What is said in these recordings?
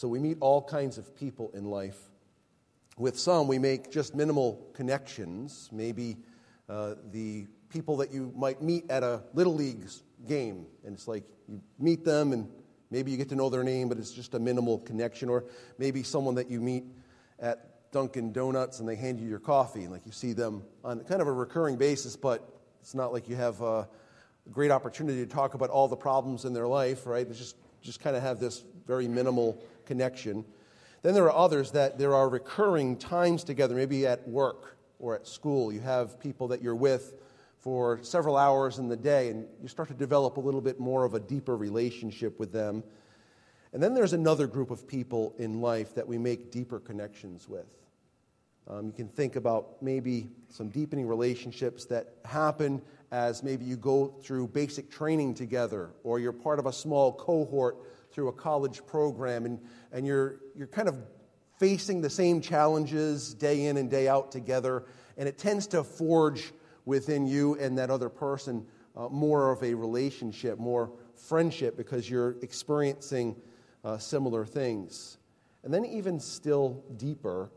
So we meet all kinds of people in life. With some, we make just minimal connections, maybe uh, the people that you might meet at a Little League game. And it's like you meet them and maybe you get to know their name, but it's just a minimal connection. Or maybe someone that you meet at Dunkin' Donuts and they hand you your coffee. And like you see them on kind of a recurring basis, but it's not like you have a great opportunity to talk about all the problems in their life, right? They just, just kind of have this very minimal connection. Then there are others that there are recurring times together, maybe at work or at school. You have people that you're with for several hours in the day, and you start to develop a little bit more of a deeper relationship with them. And then there's another group of people in life that we make deeper connections with. Um, you can think about maybe some deepening relationships that happen as maybe you go through basic training together, or you're part of a small cohort through a college program, and, and you're, you're kind of facing the same challenges day in and day out together, and it tends to forge within you and that other person uh, more of a relationship, more friendship, because you're experiencing uh, similar things. And then, even still deeper,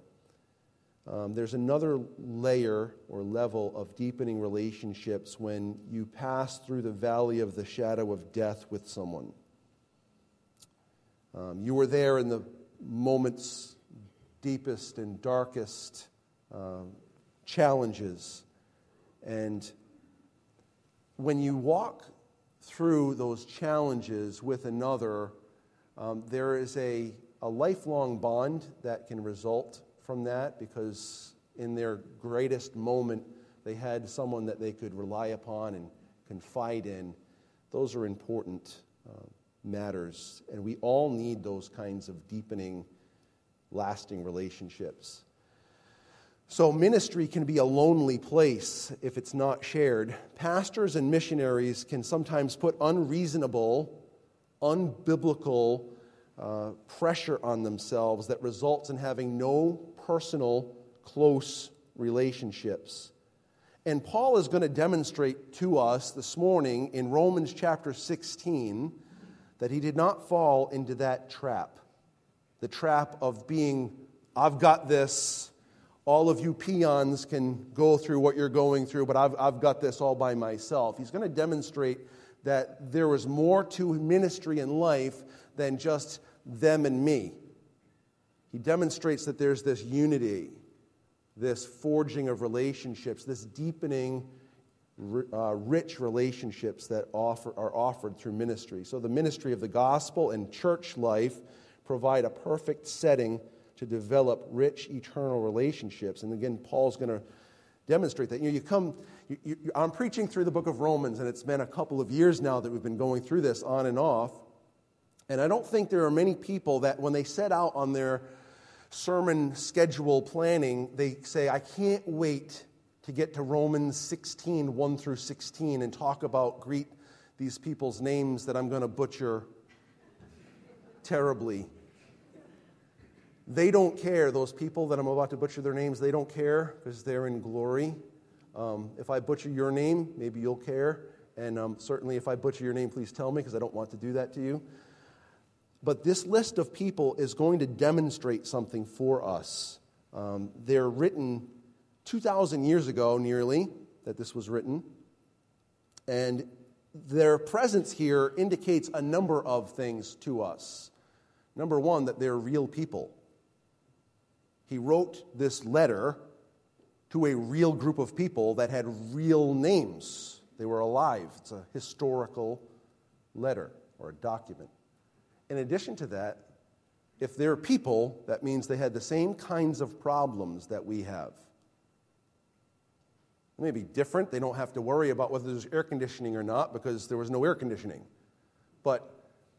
um, there's another layer or level of deepening relationships when you pass through the valley of the shadow of death with someone. Um, you were there in the moment's deepest and darkest uh, challenges. And when you walk through those challenges with another, um, there is a, a lifelong bond that can result from that because in their greatest moment, they had someone that they could rely upon and confide in. Those are important uh, matters, and we all need those kinds of deepening, lasting relationships. So, ministry can be a lonely place if it's not shared. Pastors and missionaries can sometimes put unreasonable, unbiblical uh, pressure on themselves that results in having no personal, close relationships. And Paul is going to demonstrate to us this morning in Romans chapter 16 that he did not fall into that trap the trap of being, I've got this. All of you peons can go through what you're going through, but I've, I've got this all by myself. He's going to demonstrate that there is more to ministry and life than just them and me. He demonstrates that there's this unity, this forging of relationships, this deepening, uh, rich relationships that offer, are offered through ministry. So, the ministry of the gospel and church life provide a perfect setting to develop rich, eternal relationships. And again, Paul's going to demonstrate that. You know, you come, you, you, I'm preaching through the book of Romans, and it's been a couple of years now that we've been going through this on and off. And I don't think there are many people that, when they set out on their sermon schedule planning, they say, I can't wait to get to Romans 16, 1 through 16, and talk about, greet these people's names that I'm going to butcher terribly. They don't care, those people that I'm about to butcher their names, they don't care because they're in glory. Um, if I butcher your name, maybe you'll care. And um, certainly, if I butcher your name, please tell me because I don't want to do that to you. But this list of people is going to demonstrate something for us. Um, they're written 2,000 years ago, nearly, that this was written. And their presence here indicates a number of things to us. Number one, that they're real people. He wrote this letter to a real group of people that had real names. They were alive. It's a historical letter or a document. In addition to that, if they're people, that means they had the same kinds of problems that we have. They may be different. They don't have to worry about whether there's air conditioning or not because there was no air conditioning. But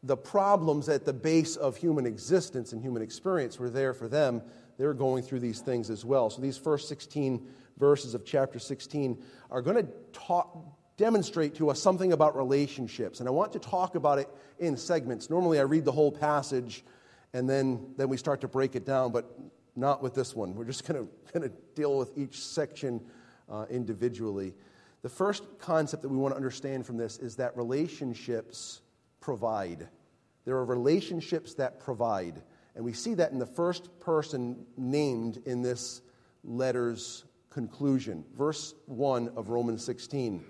the problems at the base of human existence and human experience were there for them. They're going through these things as well. So these first 16 verses of chapter 16 are going to talk, demonstrate to us something about relationships. And I want to talk about it in segments. Normally, I read the whole passage and then, then we start to break it down, but not with this one. We're just going to deal with each section uh, individually. The first concept that we want to understand from this is that relationships provide. There are relationships that provide. And we see that in the first person named in this letter's conclusion. Verse 1 of Romans 16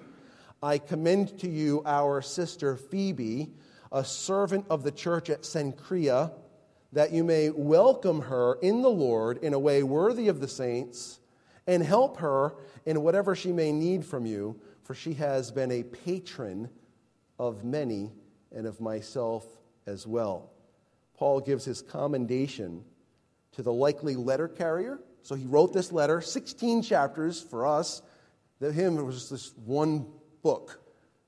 I commend to you our sister Phoebe, a servant of the church at Cenchrea, that you may welcome her in the Lord in a way worthy of the saints, and help her in whatever she may need from you, for she has been a patron of many and of myself as well. Paul gives his commendation to the likely letter carrier. So he wrote this letter, 16 chapters for us. That him it was this one book,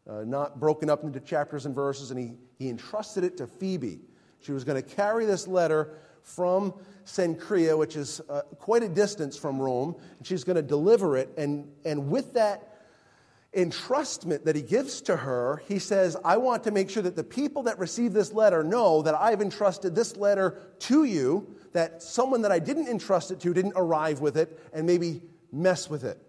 uh, not broken up into chapters and verses, and he, he entrusted it to Phoebe. She was going to carry this letter from Cenchrea, which is uh, quite a distance from Rome, and she's going to deliver it. And, and with that entrustment that he gives to her, he says, I want to make sure that the people that receive this letter know that I've entrusted this letter to you, that someone that I didn't entrust it to didn't arrive with it and maybe mess with it.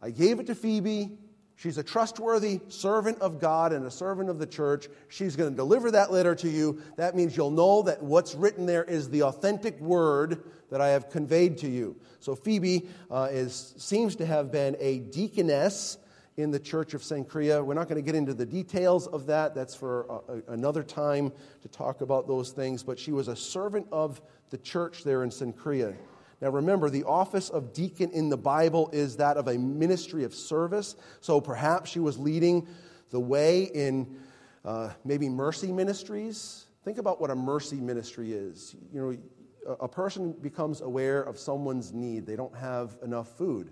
I gave it to Phoebe. She's a trustworthy servant of God and a servant of the church. She's going to deliver that letter to you. That means you'll know that what's written there is the authentic word that I have conveyed to you. So Phoebe uh, is, seems to have been a deaconess in the church of Cenchrea. We're not going to get into the details of that. That's for a, another time to talk about those things. But she was a servant of the church there in Cenchrea. Now remember, the office of deacon in the Bible is that of a ministry of service. So perhaps she was leading the way in uh, maybe mercy ministries. Think about what a mercy ministry is. You know, a person becomes aware of someone's need. They don't have enough food.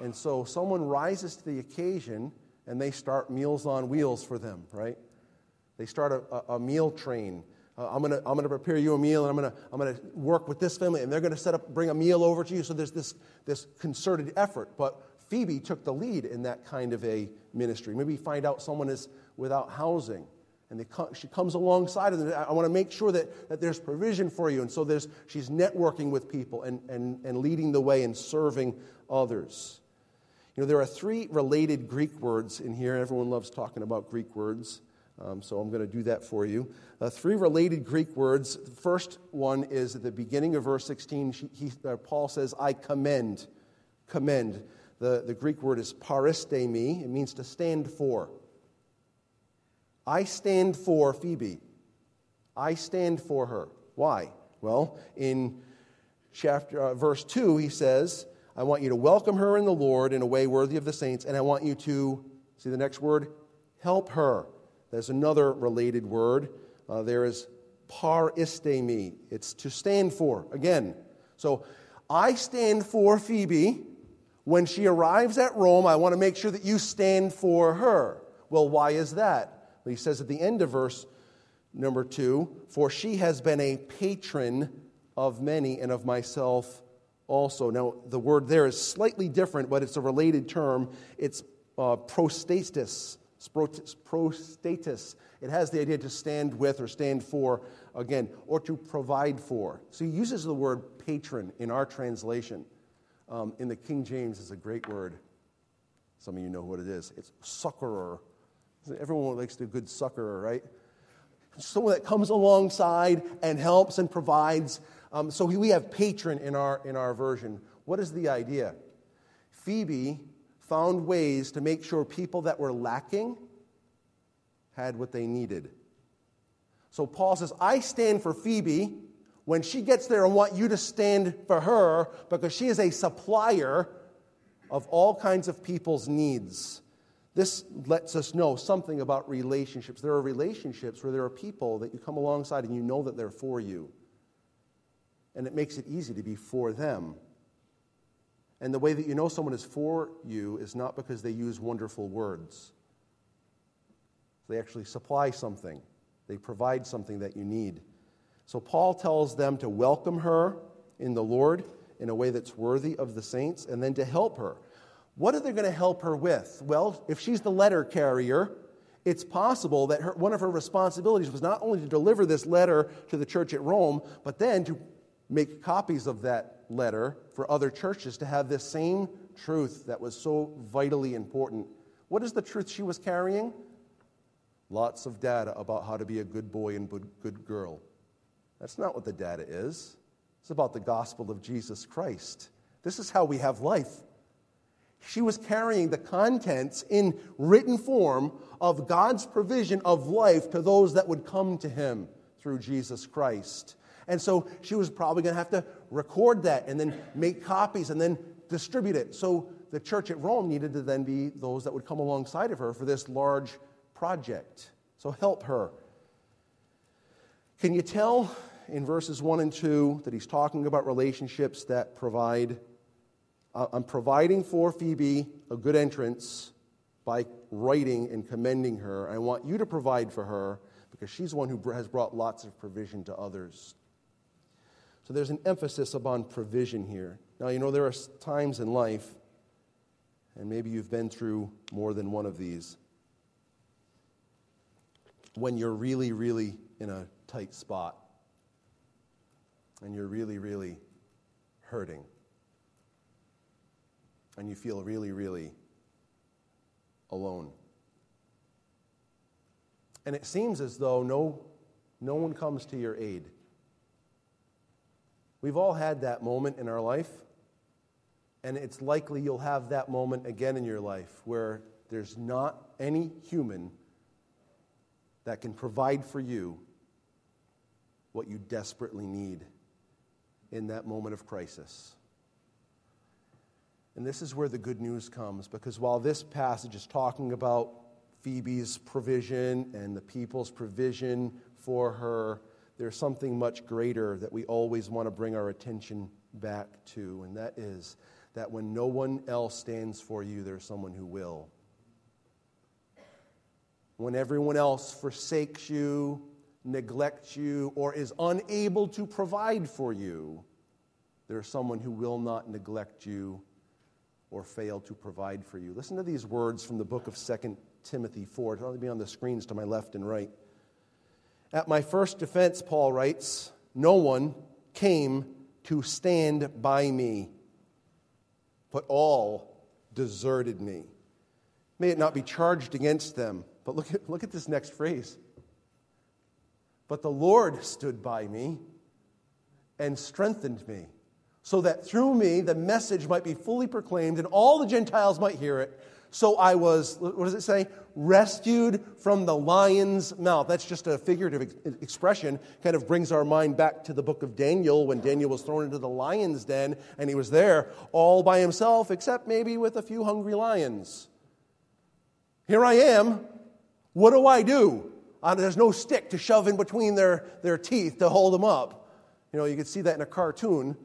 And so someone rises to the occasion and they start Meals on Wheels for them, right? They start a, a meal train uh, I'm going to I'm gonna prepare you a meal and I'm going to I'm gonna work with this family and they're going to set up, bring a meal over to you. So there's this, this concerted effort. But Phoebe took the lead in that kind of a ministry. Maybe find out someone is without housing and she comes alongside of them. I want to make sure that, that there's provision for you. And so there's, she's networking with people and, and, and leading the way and serving others. You know, there are three related Greek words in here. Everyone loves talking about Greek words. Um, so I'm going to do that for you. Uh, three related Greek words. The first one is at the beginning of verse 16. He, he, uh, Paul says, I commend. Commend. The, the Greek word is paristemi. It means to stand for. I stand for Phoebe. I stand for her. Why? Well, in chapter, uh, verse 2, he says, I want you to welcome her in the Lord in a way worthy of the saints, and I want you to, see the next word, help her. There's another related word. Uh, there is paristemi. It's to stand for. Again, so I stand for Phoebe. When she arrives at Rome, I want to make sure that you stand for her. Well, why is that? Well, he says at the end of verse number two, for she has been a patron of many and of myself also. Now, the word there is slightly different, but it's a related term. It's uh, prostasis. Prostatis. It has the idea to stand with or stand for, again, or to provide for. So he uses the word patron in our translation. Um, in the King James, is a great word. Some of you know what it is. It's succorer. Everyone likes the good succorer, right? Someone that comes alongside and helps and provides. Um, so we have patron in our, in our version. What is the idea? Phoebe found ways to make sure people that were lacking had what they needed. So Paul says, I stand for Phoebe. When she gets there, I want you to stand for her because she is a supplier of all kinds of people's needs. This lets us know something about relationships. There are relationships where there are people that you come alongside and you know that they're for you. And it makes it easy to be for them and the way that you know someone is for you is not because they use wonderful words. They actually supply something, they provide something that you need. So Paul tells them to welcome her in the Lord in a way that's worthy of the saints and then to help her. What are they going to help her with? Well, if she's the letter carrier, it's possible that her, one of her responsibilities was not only to deliver this letter to the church at Rome, but then to make copies of that letter for other churches to have this same truth that was so vitally important. What is the truth she was carrying? Lots of data about how to be a good boy and good girl. That's not what the data is. It's about the gospel of Jesus Christ. This is how we have life. She was carrying the contents in written form of God's provision of life to those that would come to him through Jesus Christ. And so she was probably going to have to record that and then make copies and then distribute it. So the church at Rome needed to then be those that would come alongside of her for this large project. So help her. Can you tell in verses 1 and 2 that he's talking about relationships that provide? Uh, I'm providing for Phoebe a good entrance by writing and commending her. I want you to provide for her because she's one who has brought lots of provision to others. So there's an emphasis upon provision here. Now, you know, there are times in life, and maybe you've been through more than one of these, when you're really, really in a tight spot and you're really, really hurting and you feel really, really alone. And it seems as though no, no one comes to your aid. We've all had that moment in our life, and it's likely you'll have that moment again in your life where there's not any human that can provide for you what you desperately need in that moment of crisis. And this is where the good news comes because while this passage is talking about Phoebe's provision and the people's provision for her, there's something much greater that we always want to bring our attention back to, and that is that when no one else stands for you, there's someone who will. When everyone else forsakes you, neglects you, or is unable to provide for you, there's someone who will not neglect you or fail to provide for you. Listen to these words from the book of 2 Timothy 4. It'll be on the screens to my left and right. At my first defense, Paul writes, no one came to stand by me, but all deserted me. May it not be charged against them. But look at, look at this next phrase. But the Lord stood by me and strengthened me so that through me the message might be fully proclaimed and all the Gentiles might hear it. So I was, what does it say? Rescued from the lion's mouth. That's just a figurative expression, kind of brings our mind back to the book of Daniel when Daniel was thrown into the lion's den and he was there all by himself, except maybe with a few hungry lions. Here I am. What do I do? Uh, there's no stick to shove in between their, their teeth to hold them up. You know, you can see that in a cartoon.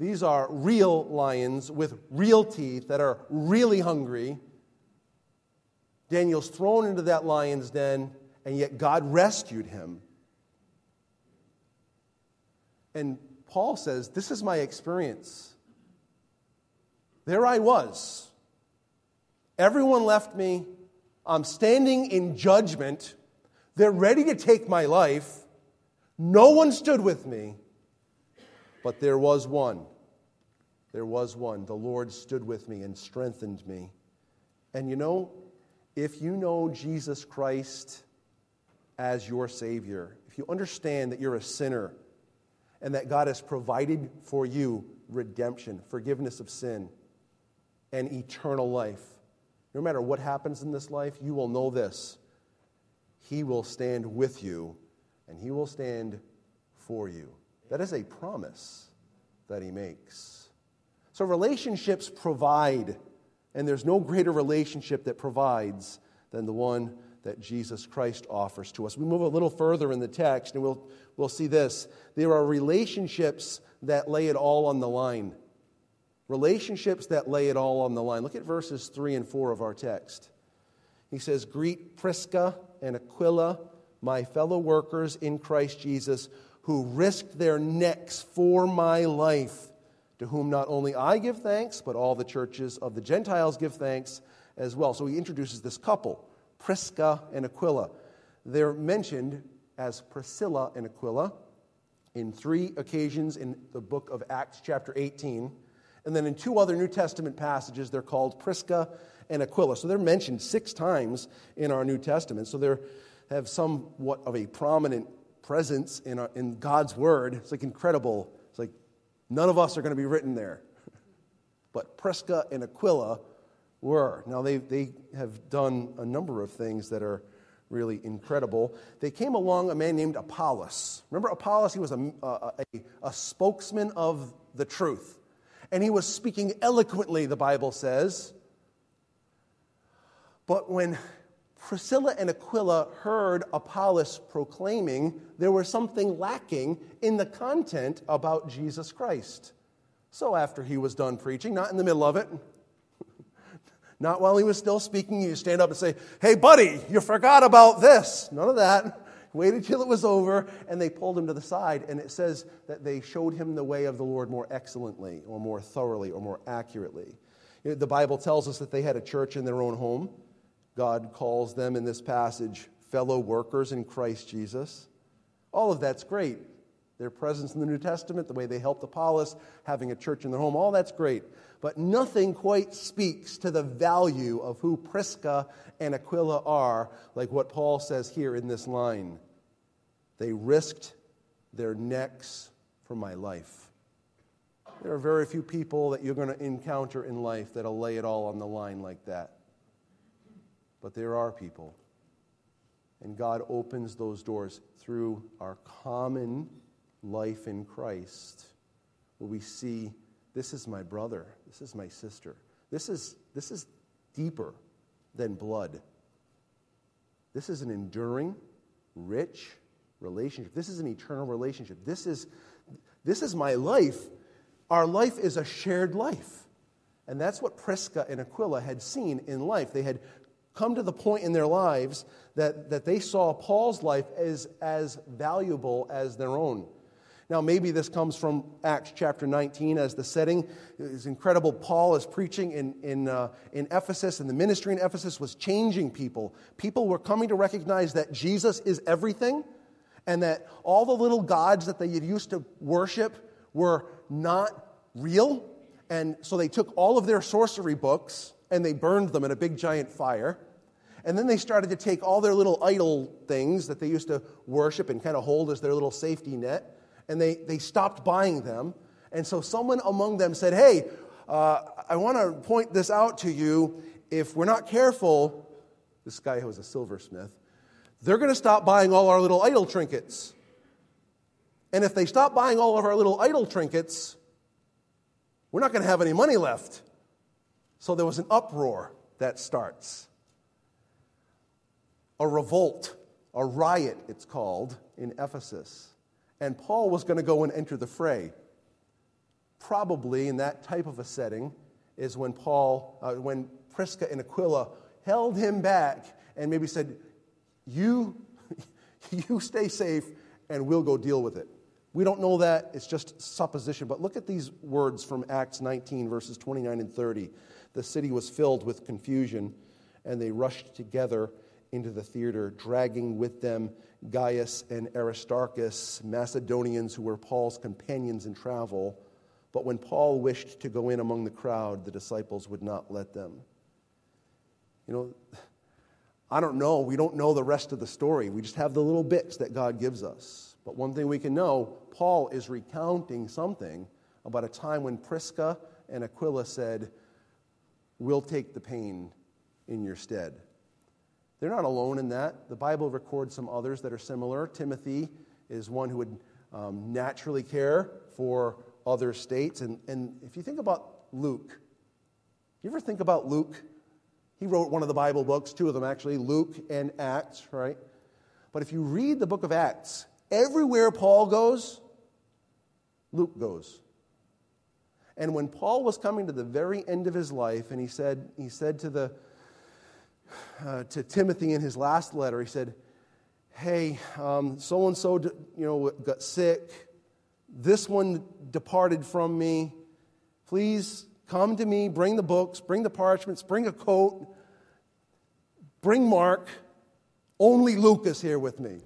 These are real lions with real teeth that are really hungry. Daniel's thrown into that lion's den, and yet God rescued him. And Paul says, This is my experience. There I was. Everyone left me. I'm standing in judgment. They're ready to take my life. No one stood with me. But there was one. There was one. The Lord stood with me and strengthened me. And you know, if you know Jesus Christ as your Savior, if you understand that you're a sinner and that God has provided for you redemption, forgiveness of sin, and eternal life, no matter what happens in this life, you will know this. He will stand with you and He will stand for you. That is a promise that He makes. So, relationships provide, and there's no greater relationship that provides than the one that Jesus Christ offers to us. We move a little further in the text, and we'll, we'll see this. There are relationships that lay it all on the line. Relationships that lay it all on the line. Look at verses 3 and 4 of our text. He says, Greet Prisca and Aquila, my fellow workers in Christ Jesus, who risked their necks for my life, to whom not only I give thanks, but all the churches of the Gentiles give thanks as well. So he introduces this couple, Prisca and Aquila. They're mentioned as Priscilla and Aquila in three occasions in the book of Acts, chapter 18. And then in two other New Testament passages, they're called Prisca and Aquila. So they're mentioned six times in our New Testament. So they have somewhat of a prominent presence in, our, in God's Word. It's like incredible. It's like none of us are going to be written there. But Prisca and Aquila were. Now, they, they have done a number of things that are really incredible. They came along a man named Apollos. Remember Apollos? He was a, a, a, spokesman of the truth. And he was speaking eloquently, the Bible says. But when Priscilla and Aquila heard Apollos proclaiming, there was something lacking in the content about Jesus Christ. So after he was done preaching, not in the middle of it, not while he was still speaking, you stand up and say, Hey, buddy, you forgot about this. None of that. Waited till it was over, and they pulled him to the side. And it says that they showed him the way of the Lord more excellently, or more thoroughly, or more accurately. The Bible tells us that they had a church in their own home. God calls them in this passage fellow workers in Christ Jesus. All of that's great. Their presence in the New Testament, the way they helped Apollos, having a church in their home, all that's great. But nothing quite speaks to the value of who Prisca and Aquila are, like what Paul says here in this line. They risked their necks for my life. There are very few people that you're going to encounter in life that'll lay it all on the line like that. But there are people. And God opens those doors through our common life in Christ, where we see this is my brother, this is my sister. This is, this is deeper than blood. This is an enduring, rich relationship. This is an eternal relationship. This is, this is my life. Our life is a shared life. And that's what Prisca and Aquila had seen in life. They had come to the point in their lives that, that they saw Paul's life as as valuable as their own. Now, maybe this comes from Acts chapter 19 as the setting. It's incredible. Paul is preaching in, in, uh, in Ephesus, and the ministry in Ephesus was changing people. People were coming to recognize that Jesus is everything, and that all the little gods that they used to worship were not real. And so they took all of their sorcery books and they burned them in a big giant fire. And then they started to take all their little idol things that they used to worship and kind of hold as their little safety net and they, they stopped buying them. And so someone among them said, Hey, uh, I want to point this out to you. If we're not careful, this guy who was a silversmith, they're going to stop buying all our little idol trinkets. And if they stop buying all of our little idol trinkets, we're not going to have any money left. So there was an uproar that starts. A revolt, a riot, it's called, in Ephesus and Paul was going to go and enter the fray. Probably in that type of a setting is when Paul, uh, when Prisca and Aquila held him back and maybe said, "You, you stay safe, and we'll go deal with it." We don't know that; it's just supposition. But look at these words from Acts 19, verses 29 and 30. The city was filled with confusion, and they rushed together into the theater, dragging with them Gaius and Aristarchus, Macedonians who were Paul's companions in travel. But when Paul wished to go in among the crowd, the disciples would not let them. You know, I don't know. We don't know the rest of the story. We just have the little bits that God gives us. But one thing we can know Paul is recounting something about a time when Prisca and Aquila said, We'll take the pain in your stead. They're not alone in that. The Bible records some others that are similar. Timothy is one who would um, naturally care for other states. And, and if you think about Luke, you ever think about Luke? He wrote one of the Bible books, two of them actually, Luke and Acts, right? But if you read the book of Acts, everywhere Paul goes, Luke goes. And when Paul was coming to the very end of his life, and he said, he said to the uh, to Timothy in his last letter. He said, Hey, so and so, you know, got sick. This one departed from me. Please come to me, bring the books, bring the parchments, bring a coat, bring Mark. Only Luke is here with me.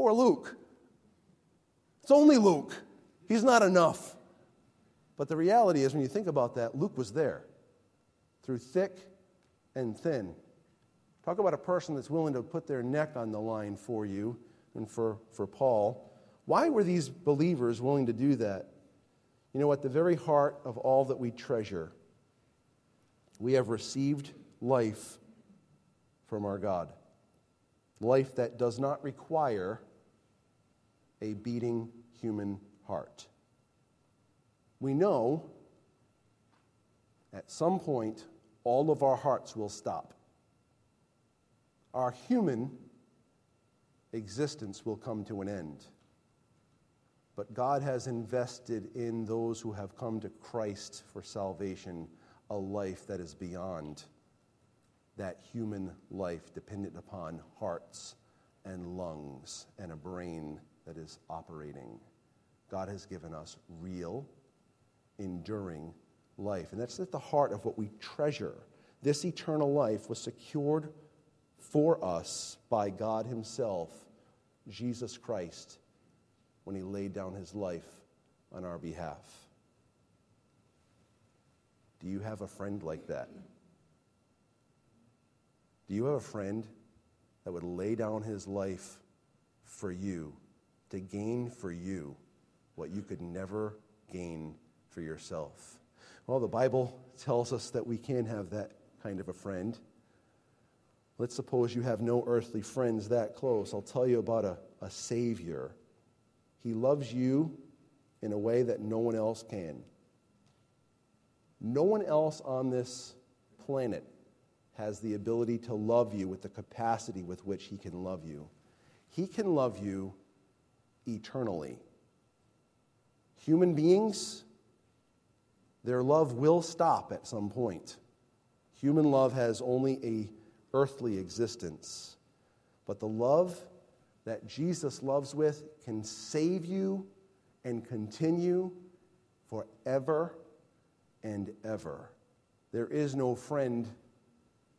Poor Luke. It's only Luke. He's not enough. But the reality is, when you think about that, Luke was there through thick and thin. Talk about a person that's willing to put their neck on the line for you and for, for Paul. Why were these believers willing to do that? You know, at the very heart of all that we treasure, we have received life from our God. Life that does not require a beating human heart. We know at some point all of our hearts will stop. Our human existence will come to an end. But God has invested in those who have come to Christ for salvation a life that is beyond that human life dependent upon hearts and lungs and a brain that is operating. God has given us real, enduring life. And that's at the heart of what we treasure. This eternal life was secured for us by God Himself, Jesus Christ, when He laid down His life on our behalf. Do you have a friend like that? Do you have a friend that would lay down his life for you to gain for you what you could never gain for yourself? Well, the Bible tells us that we can have that kind of a friend. Let's suppose you have no earthly friends that close. I'll tell you about a, a Savior. He loves you in a way that no one else can. No one else on this planet has the ability to love you with the capacity with which He can love you. He can love you eternally. Human beings, their love will stop at some point. Human love has only a earthly existence. But the love that Jesus loves with can save you and continue forever and ever. There is no friend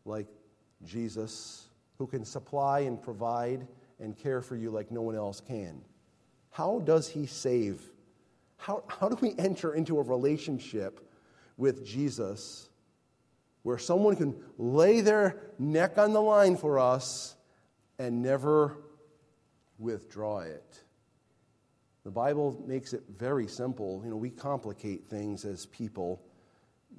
like Jesus who can supply and provide and care for you like no one else can. How does he save? How, how do we enter into a relationship with Jesus where someone can lay their neck on the line for us and never withdraw it? The Bible makes it very simple. You know, we complicate things as people,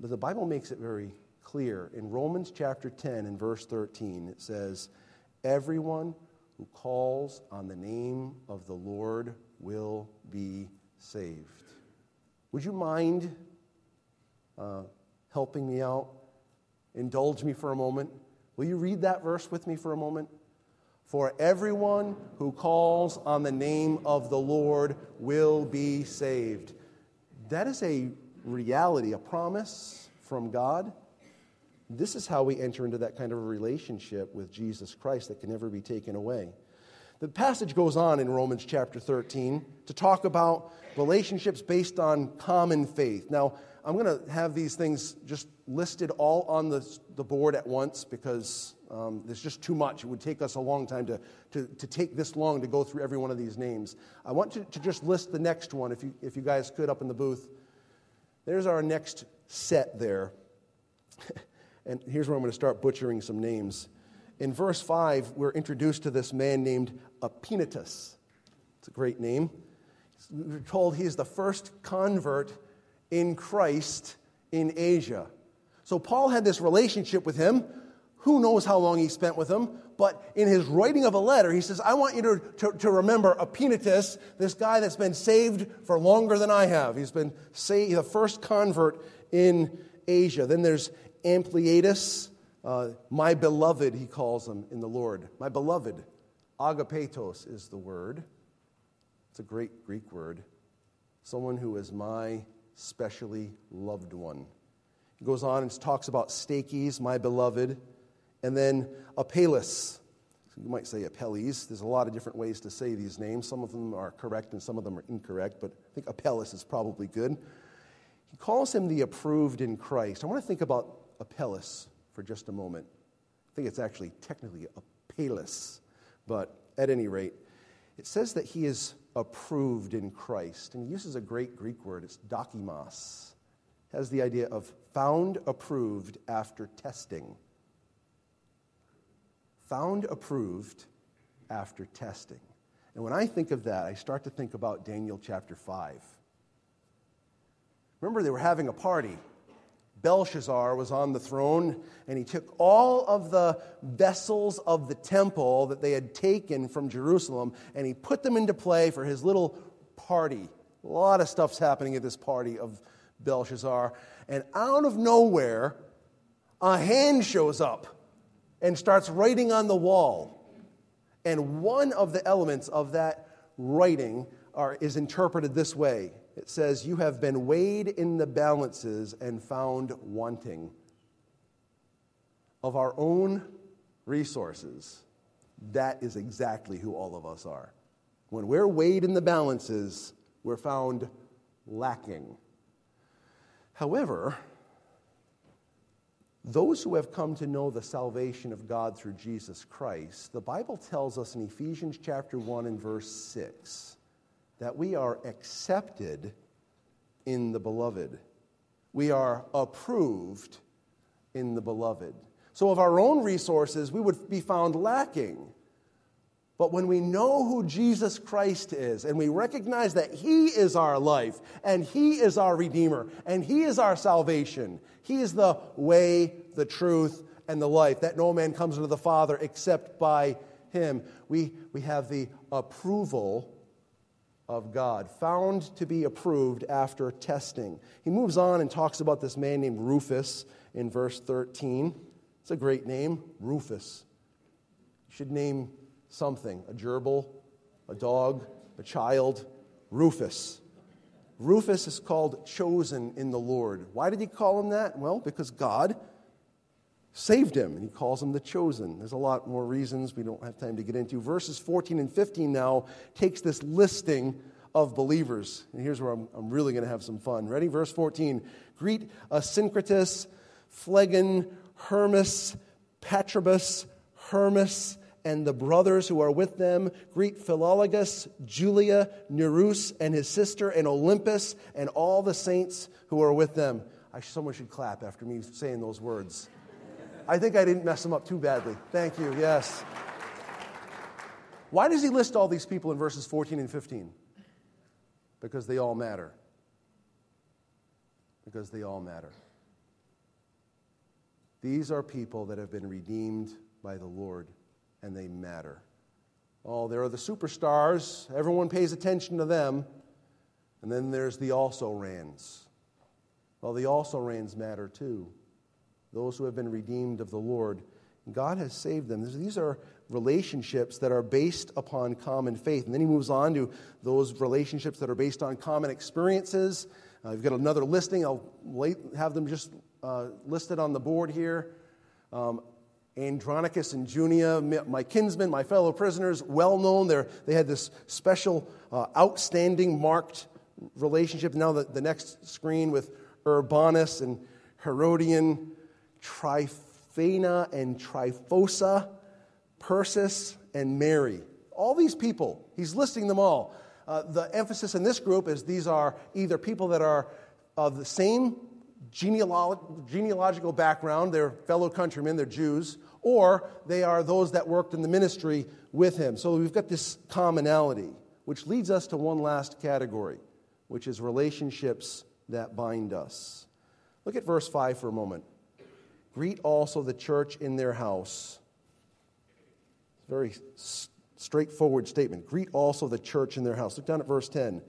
but the Bible makes it very clear. In Romans chapter 10 and verse 13, it says, Everyone who calls on the name of the Lord will be saved. Would you mind uh, helping me out? Indulge me for a moment. Will you read that verse with me for a moment? For everyone who calls on the name of the Lord will be saved. That is a reality, a promise from God. This is how we enter into that kind of a relationship with Jesus Christ that can never be taken away. The passage goes on in Romans chapter 13 to talk about relationships based on common faith. Now, I'm going to have these things just listed all on the, the board at once because um, there's just too much. It would take us a long time to, to, to, take this long to go through every one of these names. I want to, to just list the next one, if you, if you guys could, up in the booth. There's our next set there. And here's where I'm going to start butchering some names. In verse 5, we're introduced to this man named Epenetus. It's a great name. We're told he is the first convert in Christ in Asia. So Paul had this relationship with him. Who knows how long he spent with him? But in his writing of a letter, he says, I want you to, to, to remember Epenetus, this guy that's been saved for longer than I have. He's been the first convert in Asia. Then there's Ampliatus, uh, my beloved, he calls him in the Lord. My beloved. Agapetos is the word. It's a great Greek word. Someone who is my specially loved one. He goes on and talks about Stachys, my beloved, and then Apelles. You might say Apelles. There's a lot of different ways to say these names. Some of them are correct and some of them are incorrect, but I think Apelles is probably good. He calls him the approved in Christ. I want to think about Apelles for just a moment. I think it's actually technically Apelles, but at any rate, it says that he is approved in Christ. And he uses a great Greek word, it's dokimos. It has the idea of found approved after testing. Found approved after testing. And when I think of that, I start to think about Daniel chapter 5. Remember, they were having a party. Belshazzar was on the throne, and he took all of the vessels of the temple that they had taken from Jerusalem, and he put them into play for his little party. A lot of stuff's happening at this party of Belshazzar. And out of nowhere, a hand shows up and starts writing on the wall. And one of the elements of that writing are, is interpreted this way it says, You have been weighed in the balances and found wanting. Of our own resources, that is exactly who all of us are. When we're weighed in the balances, we're found lacking. However, those who have come to know the salvation of God through Jesus Christ, the Bible tells us in Ephesians chapter 1 and verse 6 that we are accepted in the beloved. We are approved in the beloved. So, of our own resources, we would be found lacking. But when we know who Jesus Christ is and we recognize that He is our life and He is our Redeemer and He is our salvation, He is the way, the truth, and the life, that no man comes into the Father except by Him, we, we have the approval of God, found to be approved after testing. He moves on and talks about this man named Rufus in verse 13. It's a great name, Rufus. You should name something a gerbil, a dog, a child, Rufus. Rufus is called chosen in the Lord. Why did he call him that? Well, because God saved him, and he calls him the chosen. There's a lot more reasons we don't have time to get into. Verses 14 and 15 now takes this listing of believers. And here's where I'm, I'm really going to have some fun. Ready? Verse 14 Greet Asyncritus, Phlegon, Hermes, Patrobas, Hermas, and the brothers who are with them. Greet Philologus, Julia, Nereus, and his sister, and Olympas, and all the saints who are with them. I, someone should clap after me saying those words. I think I didn't mess them up too badly. Thank you, yes. Why does he list all these people in verses 14 and 15? Because they all matter. Because they all matter. These are people that have been redeemed by the Lord and they matter. Oh, there are the superstars. Everyone pays attention to them. And then there's the also rans. Well, the also rans matter too. Those who have been redeemed of the Lord. God has saved them. These are relationships that are based upon common faith. And then he moves on to those relationships that are based on common experiences. Uh, have got another listing. I'll have them just uh, listed on the board here. Um, Andronicus and Junia, my kinsmen, my fellow prisoners, well known. They're, they had this special, uh, outstanding, marked relationship. Now, the, the next screen with Urbanus and Herodian, Tryphena and Tryphosa, Persis and Mary. All these people, he's listing them all. Uh, the emphasis in this group is these are either people that are of the same genealog- genealogical background, they're fellow countrymen, they're Jews, or they are those that worked in the ministry with him. So we've got this commonality, which leads us to one last category, which is relationships that bind us. Look at verse 5 for a moment. Greet also the church in their house. Very straightforward statement. Greet also the church in their house. Look down at verse 10.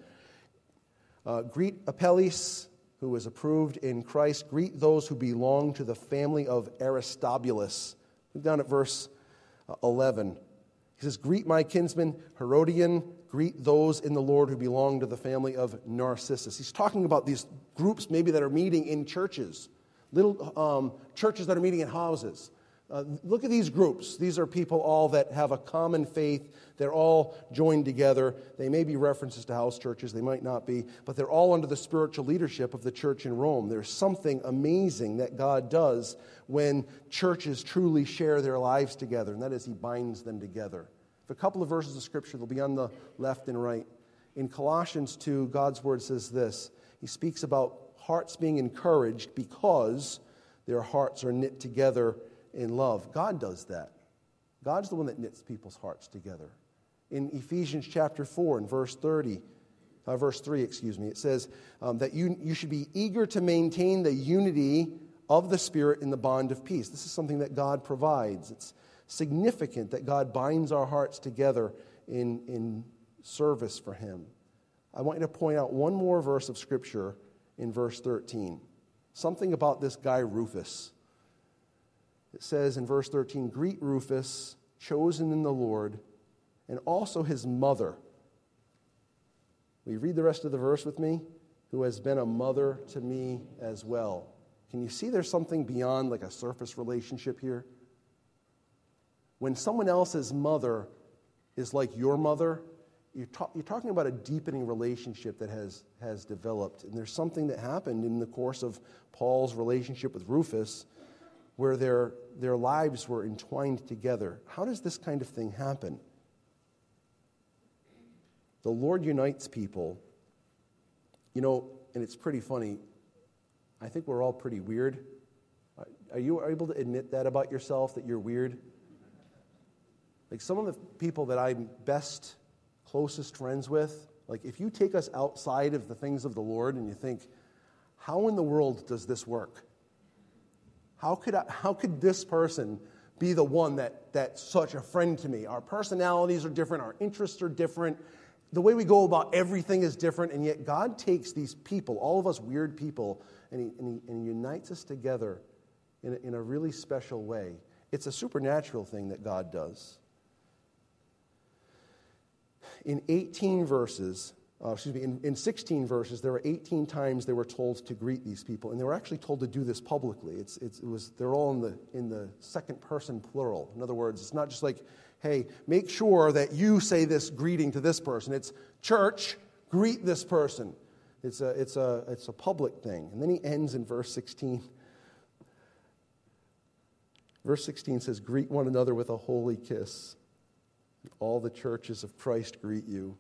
Uh, greet Apelles, who is approved in Christ. Greet those who belong to the family of Aristobulus. Look down at verse uh, 11. He says, Greet my kinsman Herodian. Greet those in the Lord who belong to the family of Narcissus. He's talking about these groups maybe that are meeting in churches, little um, churches that are meeting in houses. Uh, look at these groups. These are people all that have a common faith. They're all joined together. They may be references to house churches, they might not be, but they're all under the spiritual leadership of the church in Rome. There's something amazing that God does when churches truly share their lives together, and that is He binds them together. A couple of verses of Scripture, they'll be on the left and right. In Colossians 2, God's Word says this He speaks about hearts being encouraged because their hearts are knit together in love. God does that. God's the one that knits people's hearts together. in Ephesians chapter 4 and verse 30. Uh, verse 3, excuse me, it says um, that you, you should be eager to maintain the unity of the Spirit in the bond of peace. This is something that God provides. It's significant that God binds our hearts together in, in service for Him. I want you to point out one more verse of Scripture in verse 13. Something about this guy, Rufus. It says in verse 13 Greet Rufus, chosen in the Lord, and also his mother. You read the rest of the verse with me? Who has been a mother to me as well. Can you see there's something beyond like a surface relationship here? When someone else's mother is like your mother, you're, ta- you're, talking about a deepening relationship that has, has developed. And there's something that happened in the course of Paul's relationship with Rufus where their, their lives were entwined together. How does this kind of thing happen? The Lord unites people. You know, and it's pretty funny. I think we're all pretty weird. Are you able to admit that about yourself, that you're weird? Like some of the people that I'm best, closest friends with, like if you take us outside of the things of the Lord and you think, how in the world does this work? How could, I, how could this person be the one that, that's such a friend to me? Our personalities are different, our interests are different, the way we go about everything is different, and yet God takes these people, all of us weird people, and He, and he, and he unites us together in a, in a really special way. It's a supernatural thing that God does. In 18 verses, uh, excuse me, in, in 16 verses, there were 18 times they were told to greet these people, and they were actually told to do this publicly. It's, it's, it was, they're all in the, in the second person plural. In other words, it's not just like, hey, make sure that you say this greeting to this person. It's church, greet this person. It's a, it's a, it's a public thing. And then he ends in verse 16. Verse 16 says, Greet one another with a holy kiss. All the churches of Christ greet you.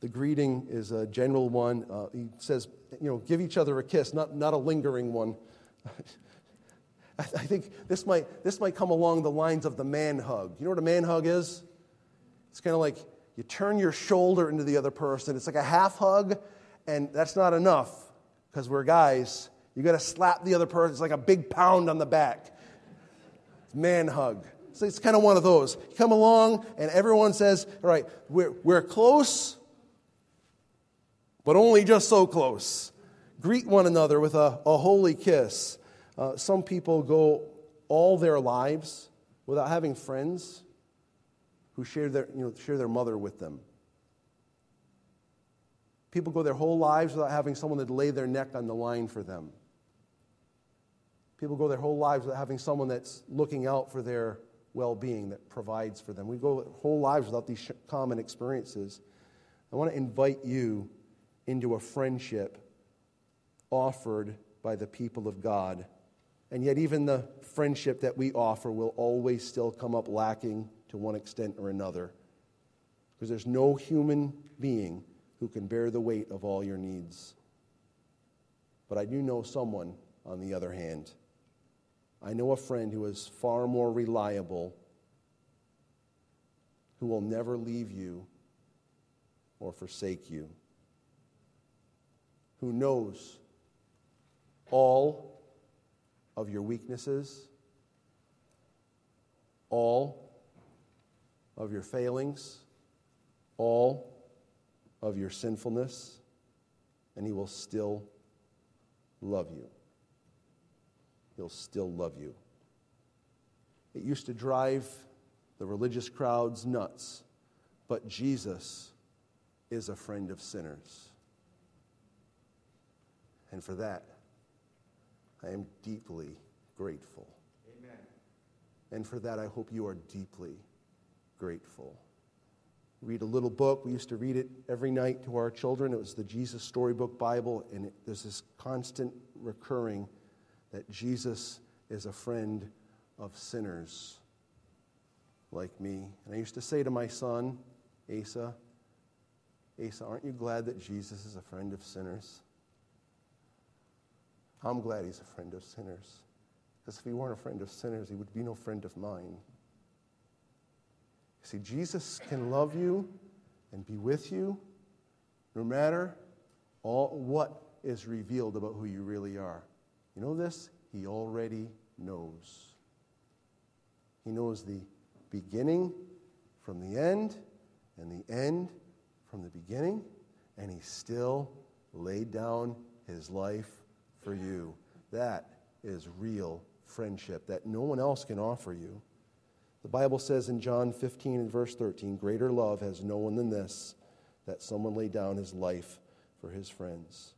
The greeting is a general one. Uh, he says, you know, give each other a kiss, not, not a lingering one. I think this might, this might come along the lines of the man hug. You know what a man hug is? It's kind of like you turn your shoulder into the other person. It's like a half hug, and that's not enough because we're guys. You got to slap the other person. It's like a big pound on the back. It's man hug. So it's kind of one of those. You come along, and everyone says, All right, we're, we're close, but only just so close. Greet one another with a, a holy kiss. Uh, some people go all their lives without having friends who share their, you know, share their mother with them. People go their whole lives without having someone that lay their neck on the line for them. People go their whole lives without having someone that's looking out for their well being, that provides for them. We go whole lives without these common experiences. I want to invite you into a friendship offered by the people of God and yet, even the friendship that we offer will always still come up lacking to one extent or another. Because there's no human being who can bear the weight of all your needs. But I do know someone, on the other hand. I know a friend who is far more reliable, who will never leave you or forsake you, who knows all of your weaknesses, all of your failings, all of your sinfulness, and He will still love you. He'll still love you. It used to drive the religious crowds nuts, but Jesus is a friend of sinners. And for that, I am deeply grateful. Amen. And for that, I hope you are deeply grateful. Read a little book. We used to read it every night to our children. It was the Jesus Storybook Bible, and it, there's this constant recurring that Jesus is a friend of sinners like me. And I used to say to my son, Asa, Asa, aren't you glad that Jesus is a friend of sinners? I'm glad he's a friend of sinners. Because if he weren't a friend of sinners, he would be no friend of mine. See, Jesus can love you and be with you no matter all what is revealed about who you really are. You know this? He already knows. He knows the beginning from the end and the end from the beginning, and he still laid down his life for you. That is real friendship that no one else can offer you. The Bible says in John 15 and verse 13, Greater love has no one than this, that someone lay down his life for his friends.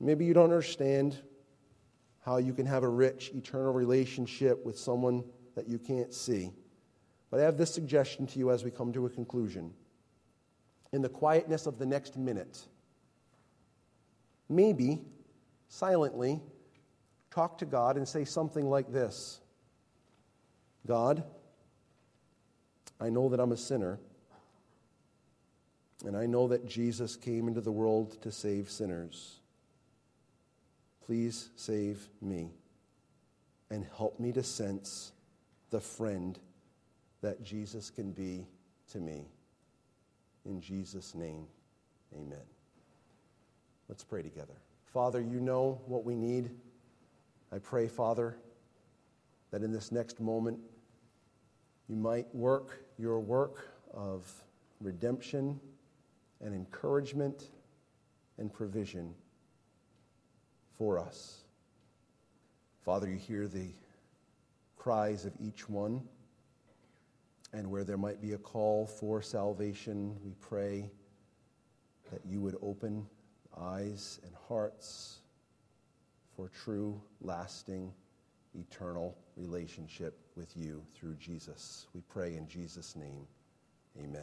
Maybe you don't understand how you can have a rich, eternal relationship with someone that you can't see. But I have this suggestion to you as we come to a conclusion. In the quietness of the next minute, maybe silently talk to God and say something like this God, I know that I'm a sinner, and I know that Jesus came into the world to save sinners. Please save me and help me to sense the friend that Jesus can be to me. In Jesus' name, amen. Let's pray together. Father, you know what we need. I pray, Father, that in this next moment, you might work your work of redemption and encouragement and provision for us. Father, you hear the cries of each one. And where there might be a call for salvation, we pray that you would open eyes and hearts for true, lasting, eternal relationship with you through Jesus. We pray in Jesus' name. Amen.